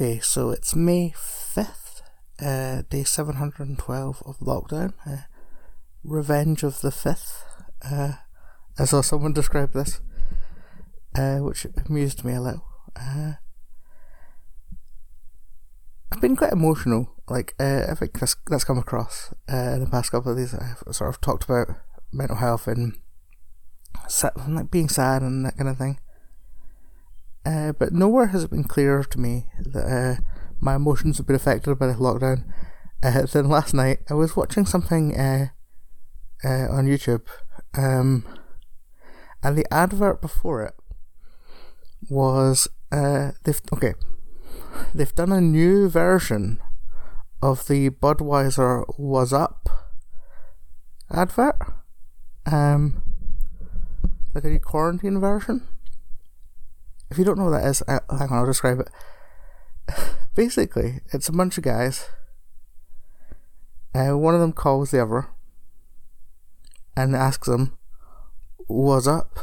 Okay, so it's May 5th, uh, day 712 of lockdown. Uh, Revenge of the 5th. Uh, I saw someone describe this, uh, which amused me a little. Uh, I've been quite emotional. Like, uh, I think that's, that's come across uh, in the past couple of days. I've sort of talked about mental health and like being sad and that kind of thing. Uh, but nowhere has it been clearer to me that uh, my emotions have been affected by the lockdown uh, than last night. I was watching something uh, uh, on YouTube, um, and the advert before it was uh, they've okay, they've done a new version of the Budweiser "Whassup" advert, um, like a new quarantine version if you don't know what that is, I, hang on, I'll describe it. Basically, it's a bunch of guys. And one of them calls the other and asks them, What's up?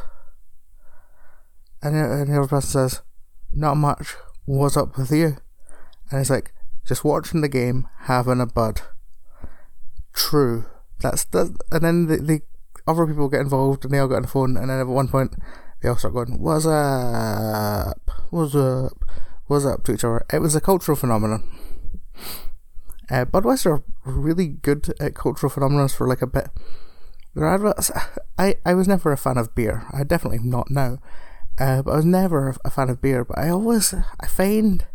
And the, and the other person says, Not much. What's up with you? And he's like, Just watching the game, having a bud. True. That's that. And then the, the other people get involved and they all get on the phone. And then at one point, they all start going, What's up? What's up? What's up to each other? It was a cultural phenomenon. Uh, Budweiser are really good at cultural phenomena for like a bit. Their adverts, I, I was never a fan of beer. I definitely am not now. Uh, but I was never a fan of beer. But I always, I find.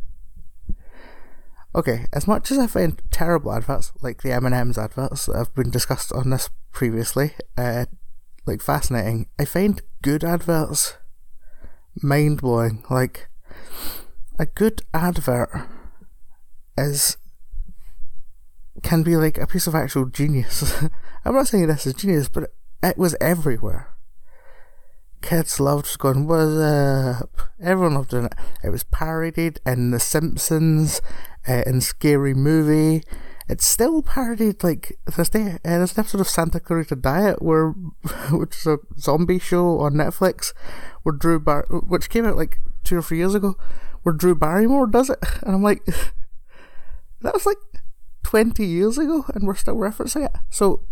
Okay, as much as I find terrible adverts, like the M&M's adverts that have been discussed on this previously, uh, like fascinating. I find good adverts mind blowing. Like a good advert is can be like a piece of actual genius. I'm not saying this is genius, but it was everywhere. Kids loved going, What's up? Everyone loved doing it. It was parodied in The Simpsons, uh, in Scary Movie, it's still parodied like this day. Uh, there's an episode of Santa Clarita Diet where, which is a zombie show on Netflix, where Drew Bar, which came out like two or three years ago, where Drew Barrymore does it, and I'm like, that was like twenty years ago, and we're still referencing it. So,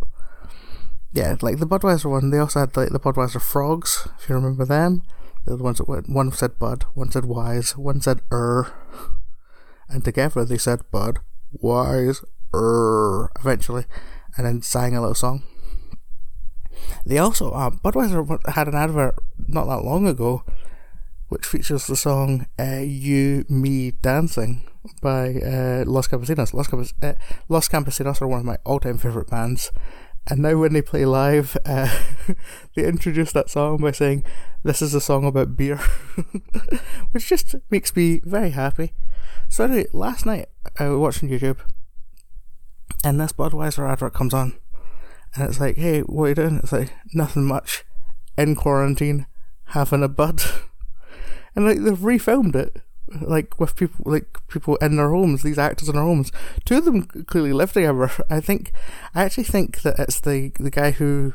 yeah, like the Budweiser one, they also had like the Budweiser frogs, if you remember them. The ones that went, one said Bud, one said Wise, one said Er, and together they said Bud, Wise, eventually, and then sang a little song. They also, uh, Budweiser had an advert not that long ago, which features the song uh, "You Me Dancing" by uh, Los Campesinos. Los, Camp- uh, Los Campesinos are one of my all-time favorite bands, and now when they play live, uh, they introduce that song by saying, "This is a song about beer," which just makes me very happy. So anyway, last night I was watching YouTube and this Budweiser advert comes on, and it's like, hey, what are you doing? It's like, nothing much. In quarantine, having a bud. and like, they've refilmed it. Like, with people, like, people in their homes, these actors in their homes. Two of them clearly live together. I think, I actually think that it's the, the guy who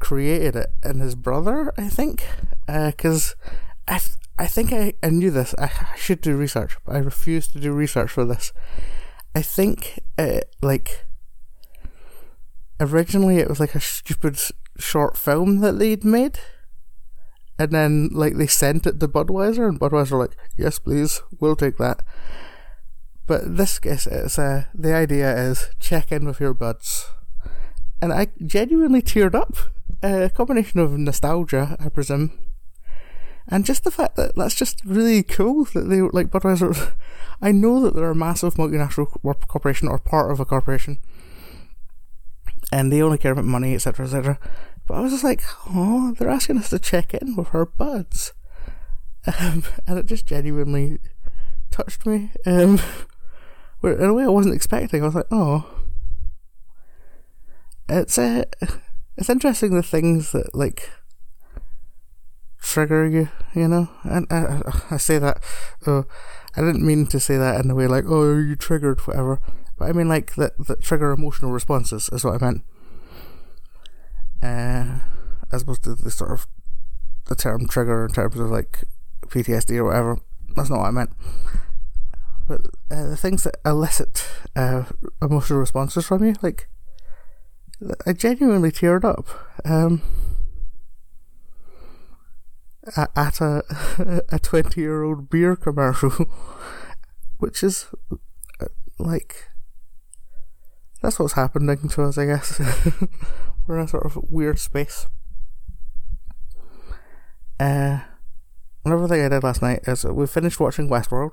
created it and his brother, I think. Because uh, I, I think I, I knew this. I, I should do research, but I refuse to do research for this. I think it, like originally it was like a stupid short film that they'd made. And then like they sent it to Budweiser and Budweiser were like, Yes please, we'll take that. But this guess is uh the idea is check in with your buds. And I genuinely teared up. Uh, a combination of nostalgia, I presume, and just the fact that that's just really cool that they like Budweiser. I know that they're a massive multinational corporation or part of a corporation, and they only care about money, etc., etc. But I was just like, oh, they're asking us to check in with our buds, um, and it just genuinely touched me. Um, in a way I wasn't expecting. I was like, oh, it's uh, it's interesting the things that like trigger you, you know? And I, I say that, uh, I didn't mean to say that in a way like, oh, you triggered, whatever. But I mean like that, that trigger emotional responses is what I meant. Uh, as opposed to the sort of the term trigger in terms of like PTSD or whatever. That's not what I meant. but uh, the things that elicit uh, emotional responses from you, like I genuinely teared up um, at a a twenty year old beer commercial, which is uh, like that's what's happening to us, I guess. We're in a sort of weird space. Uh, another thing I did last night is we finished watching Westworld,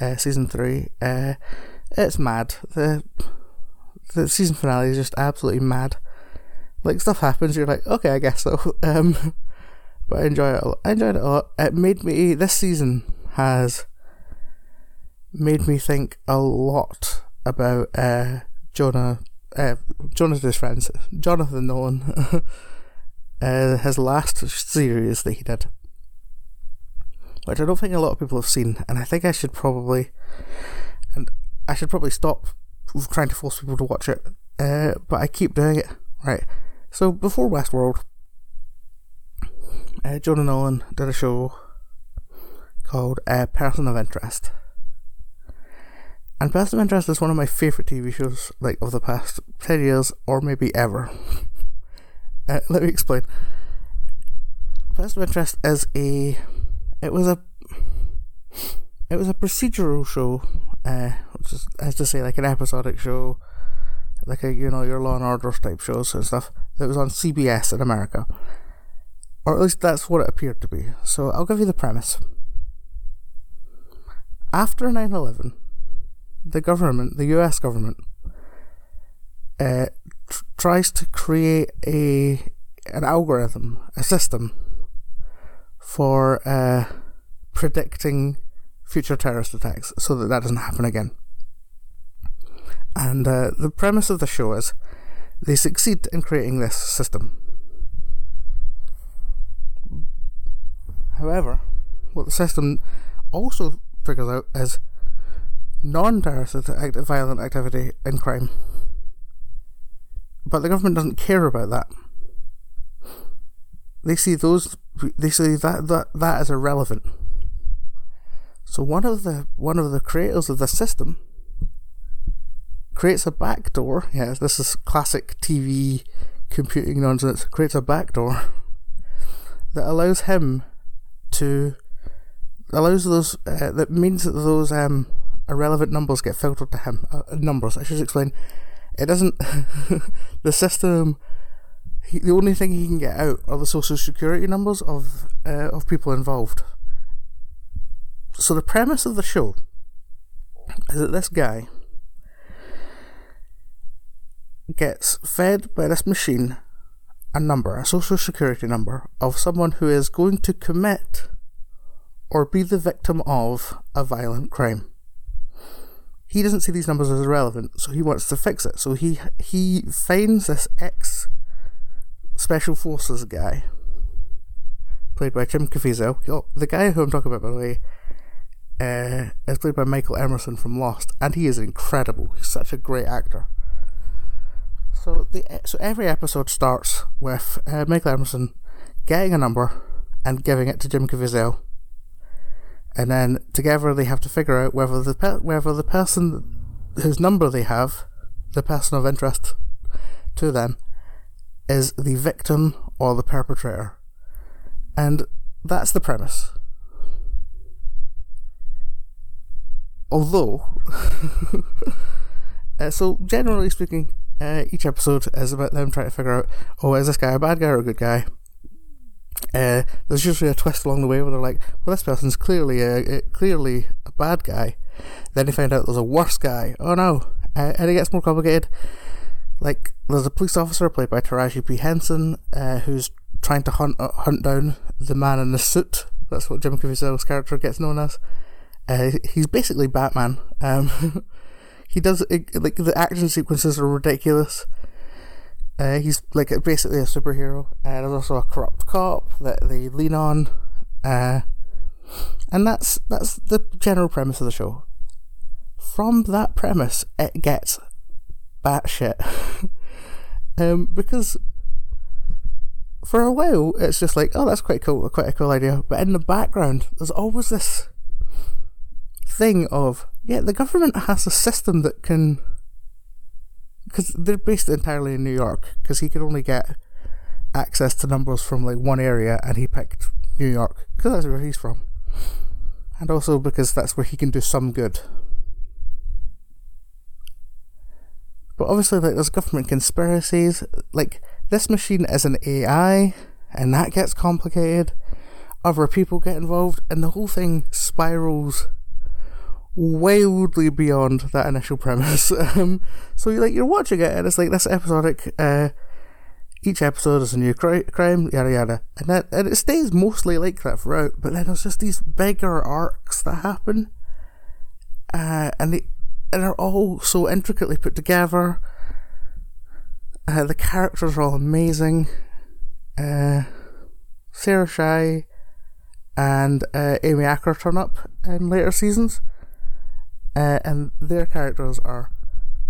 uh, season three. Uh, it's mad. The the season finale is just absolutely mad. Like stuff happens, you're like, okay, I guess so. Um, but I enjoy it. A lot. I enjoyed it a lot. It made me. This season has made me think a lot about uh, Jonah, uh, Jonathan's friends, Jonathan Nolan, uh, his last series that he did, which I don't think a lot of people have seen, and I think I should probably, and I should probably stop trying to force people to watch it, uh, but I keep doing it. Right. So before Westworld, uh, Jonah Nolan did a show called uh, Person of Interest. And Person of Interest is one of my favourite TV shows, like, of the past 10 years, or maybe ever. uh, let me explain. Person of Interest is a. It was a. It was a procedural show, uh, which is, as to say, like an episodic show, like a, you know, your Law and Order type shows and stuff, that was on CBS in America. Or at least that's what it appeared to be. So I'll give you the premise. After 9 11, the government, the US government, uh, tr- tries to create a an algorithm, a system for uh, predicting future terrorist attacks, so that that doesn't happen again. And uh, the premise of the show is they succeed in creating this system. However, what the system also figures out is non-terrorist act- violent activity and crime. But the government doesn't care about that. They see those. They see that that that as irrelevant. So one of the one of the creators of the system creates a backdoor. Yes, this is classic TV computing nonsense. Creates a backdoor that allows him to allows those uh, that means that those um irrelevant numbers get filtered to him. Uh, numbers, I should explain. It doesn't. the system. He, the only thing he can get out are the social security numbers of uh, of people involved. So the premise of the show is that this guy gets fed by this machine a number, a social security number of someone who is going to commit or be the victim of a violent crime he doesn't see these numbers as irrelevant, so he wants to fix it. So he he finds this ex special forces guy, played by Jim Caviezel. Oh, the guy who I'm talking about, by the way, uh, is played by Michael Emerson from Lost, and he is incredible. He's such a great actor. So the so every episode starts with uh, Michael Emerson getting a number and giving it to Jim Caviezel and then together they have to figure out whether the pe- whether the person whose number they have, the person of interest to them, is the victim or the perpetrator, and that's the premise. Although, uh, so generally speaking, uh, each episode is about them trying to figure out, oh, is this guy a bad guy or a good guy? Uh, there's usually a twist along the way where they're like, "Well, this person's clearly a, a clearly a bad guy." Then they find out there's a worse guy. Oh no! Uh, and it gets more complicated. Like there's a police officer played by Taraji P Henson uh, who's trying to hunt uh, hunt down the man in the suit. That's what Jim Caviezel's character gets known as. Uh, he's basically Batman. Um, he does like the action sequences are ridiculous. Uh, he's like basically a superhero. Uh, there's also a corrupt cop that they lean on, uh, and that's that's the general premise of the show. From that premise, it gets batshit, um, because for a while it's just like, oh, that's quite cool, quite a cool idea. But in the background, there's always this thing of yeah, the government has a system that can because they're based entirely in New York because he could only get access to numbers from like one area and he picked New York because that's where he's from. And also because that's where he can do some good. But obviously like there's government conspiracies. Like this machine is an AI and that gets complicated. Other people get involved and the whole thing spirals wildly beyond that initial premise. Um, so you're like you're watching it, and it's like this episodic. Uh, each episode is a new cri- crime, yada yada, and that and it stays mostly like that throughout. But then there's just these bigger arcs that happen, uh, and they and they're all so intricately put together. Uh, the characters are all amazing. Uh, Sarah Shahi and uh, Amy Acker turn up in later seasons uh, and their characters are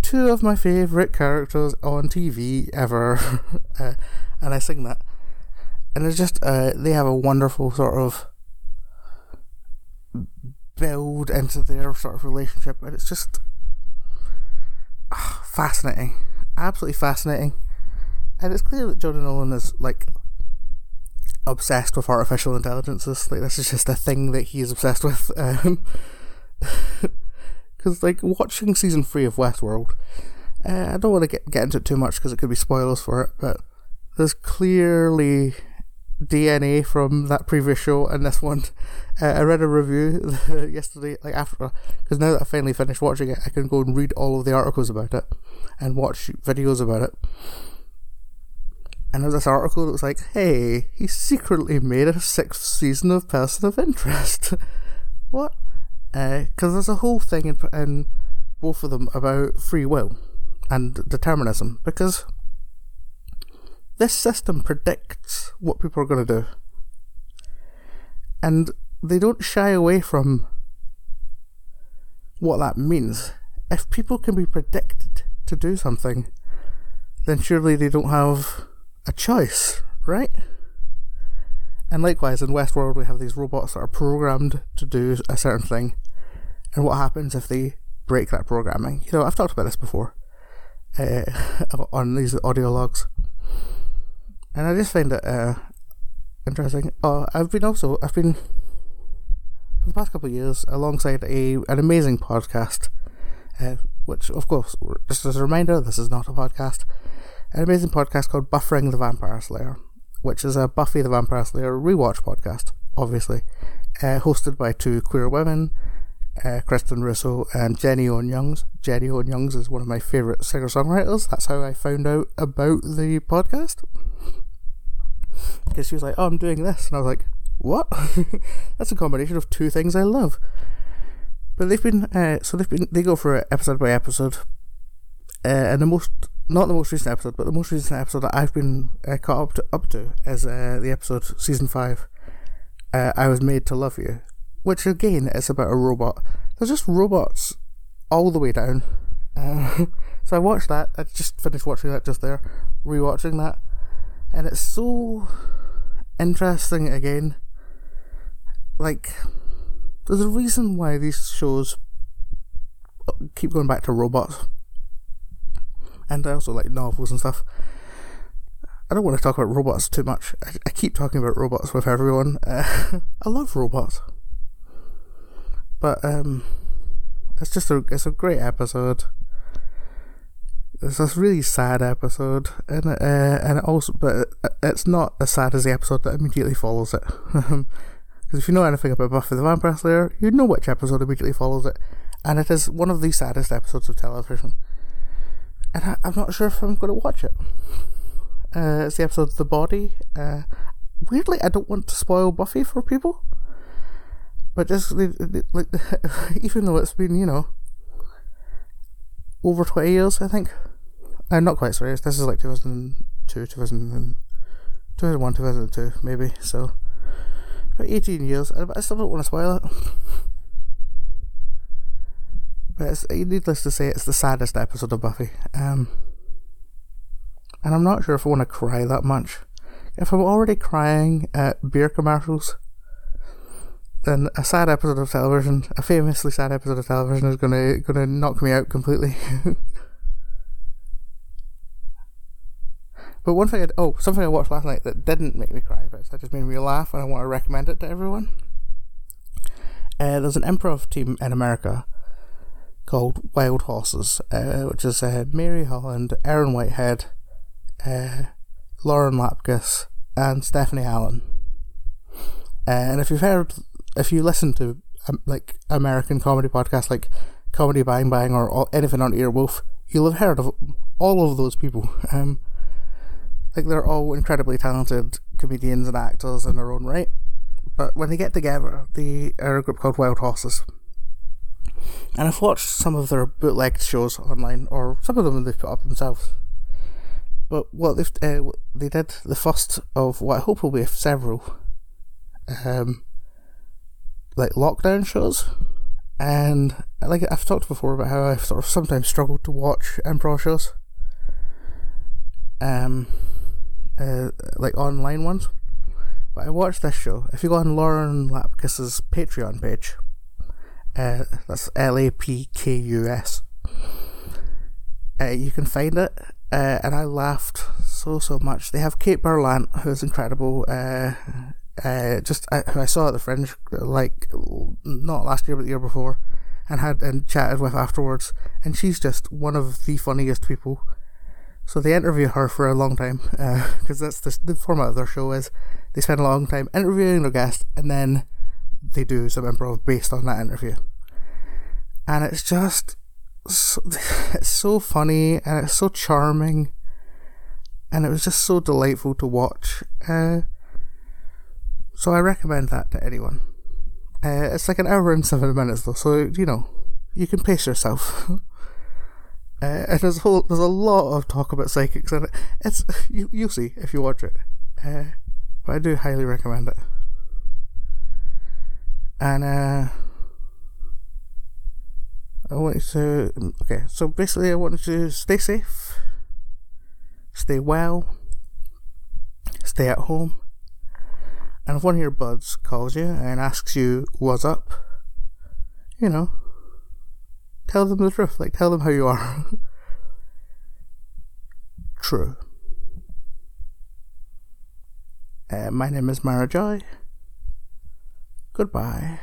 two of my favourite characters on TV ever, uh, and I sing that. And it's just, uh, they have a wonderful sort of build into their sort of relationship, and it's just uh, fascinating, absolutely fascinating. And it's clear that Jonah Nolan is like obsessed with artificial intelligences. Like this is just a thing that he is obsessed with. Um, because like watching season three of Westworld, uh, I don't want to get get into it too much because it could be spoilers for it, but there's clearly DNA from that previous show and this one. Uh, I read a review yesterday, like after, because now that I finally finished watching it, I can go and read all of the articles about it and watch videos about it. And there's this article that was like, hey, he secretly made a sixth season of Person of Interest. what? Because uh, there's a whole thing in, in both of them about free will and determinism because this system predicts what people are going to do. And they don't shy away from what that means. If people can be predicted to do something then surely they don't have a choice right? And likewise, in Westworld, we have these robots that are programmed to do a certain thing. And what happens if they break that programming? You know, I've talked about this before uh, on these audio logs. And I just find it uh, interesting. Oh, I've been also, I've been, for the past couple of years, alongside a an amazing podcast, uh, which, of course, just as a reminder, this is not a podcast, an amazing podcast called Buffering the Vampire Slayer which is a Buffy the Vampire Slayer rewatch podcast, obviously, uh, hosted by two queer women, uh, Kristen Russo and Jenny Youngs. Jenny Youngs is one of my favourite singer songwriters. That's how I found out about the podcast. Because she was like, "Oh, I'm doing this," and I was like, "What?" That's a combination of two things I love. But they've been uh, so they've been they go for it episode by episode, uh, and the most not the most recent episode, but the most recent episode that I've been uh, caught up to, up to is uh, the episode season five. Uh, I was made to love you, which again is about a robot. There's just robots all the way down. Uh, so I watched that. I just finished watching that just there, rewatching that, and it's so interesting again. Like, there's a reason why these shows keep going back to robots and I also like novels and stuff. I don't want to talk about robots too much. I, I keep talking about robots with everyone. Uh, I love robots, but um, it's just a it's a great episode. It's a really sad episode, and uh, and it also, but it's not as sad as the episode that immediately follows it. Because if you know anything about Buffy the Vampire Slayer, you know which episode immediately follows it, and it is one of the saddest episodes of television and I, am not sure if I'm going to watch it. Uh, it's the episode of The Body. Uh, weirdly, I don't want to spoil Buffy for people, but just like even though it's been you know over 20 years, I think. I'm uh, not quite sorry. This is like 2002, 2000, 2001, 2002, maybe. So about 18 years. I still don't want to spoil it. But it's, needless to say, it's the saddest episode of Buffy. Um, and I'm not sure if I want to cry that much. If I'm already crying at beer commercials, then a sad episode of television, a famously sad episode of television, is gonna gonna knock me out completely. but one thing, I, oh, something I watched last night that didn't make me cry, but that just made me laugh, and I want to recommend it to everyone. Uh, there's an improv team in America called Wild Horses, uh, which is uh, Mary Holland, Erin Whitehead, uh, Lauren Lapkus, and Stephanie Allen. and if you've heard, if you listen to um, like American comedy podcasts like Comedy Bang Bang or all, anything on Earwolf, you'll have heard of all of those people. Um, like they're all incredibly talented comedians and actors in their own right. But when they get together, they are a group called Wild Horses. And I've watched some of their bootlegged shows online, or some of them they've put up themselves. But what they've uh, they did the first of what I hope will be several, um, like lockdown shows, and like I've talked before about how I've sort of sometimes struggled to watch improv shows, um, uh, like online ones. But I watched this show. If you go on Lauren Lapkus's Patreon page, uh, that's L A P K U S. Uh, you can find it, uh, and I laughed so so much. They have Kate Berlant, who's incredible. Uh, uh, just uh, who I saw at the Fringe, like not last year but the year before, and had and chatted with afterwards, and she's just one of the funniest people. So they interview her for a long time because that's the, the format of their show is they spend a long time interviewing their guest and then they do some improv based on that interview. And it's just, so, it's so funny and it's so charming. And it was just so delightful to watch. Uh, so I recommend that to anyone. Uh, it's like an hour and seven minutes though, so you know you can pace yourself. uh, and there's a whole, there's a lot of talk about psychics in it. It's you you'll see if you watch it. Uh, but I do highly recommend it. And uh, I want you to okay. So basically, I want you to stay safe, stay well, stay at home. And if one of your buds calls you and asks you what's up, you know, tell them the truth. Like tell them how you are. True. Uh, my name is Mara Joy. Goodbye.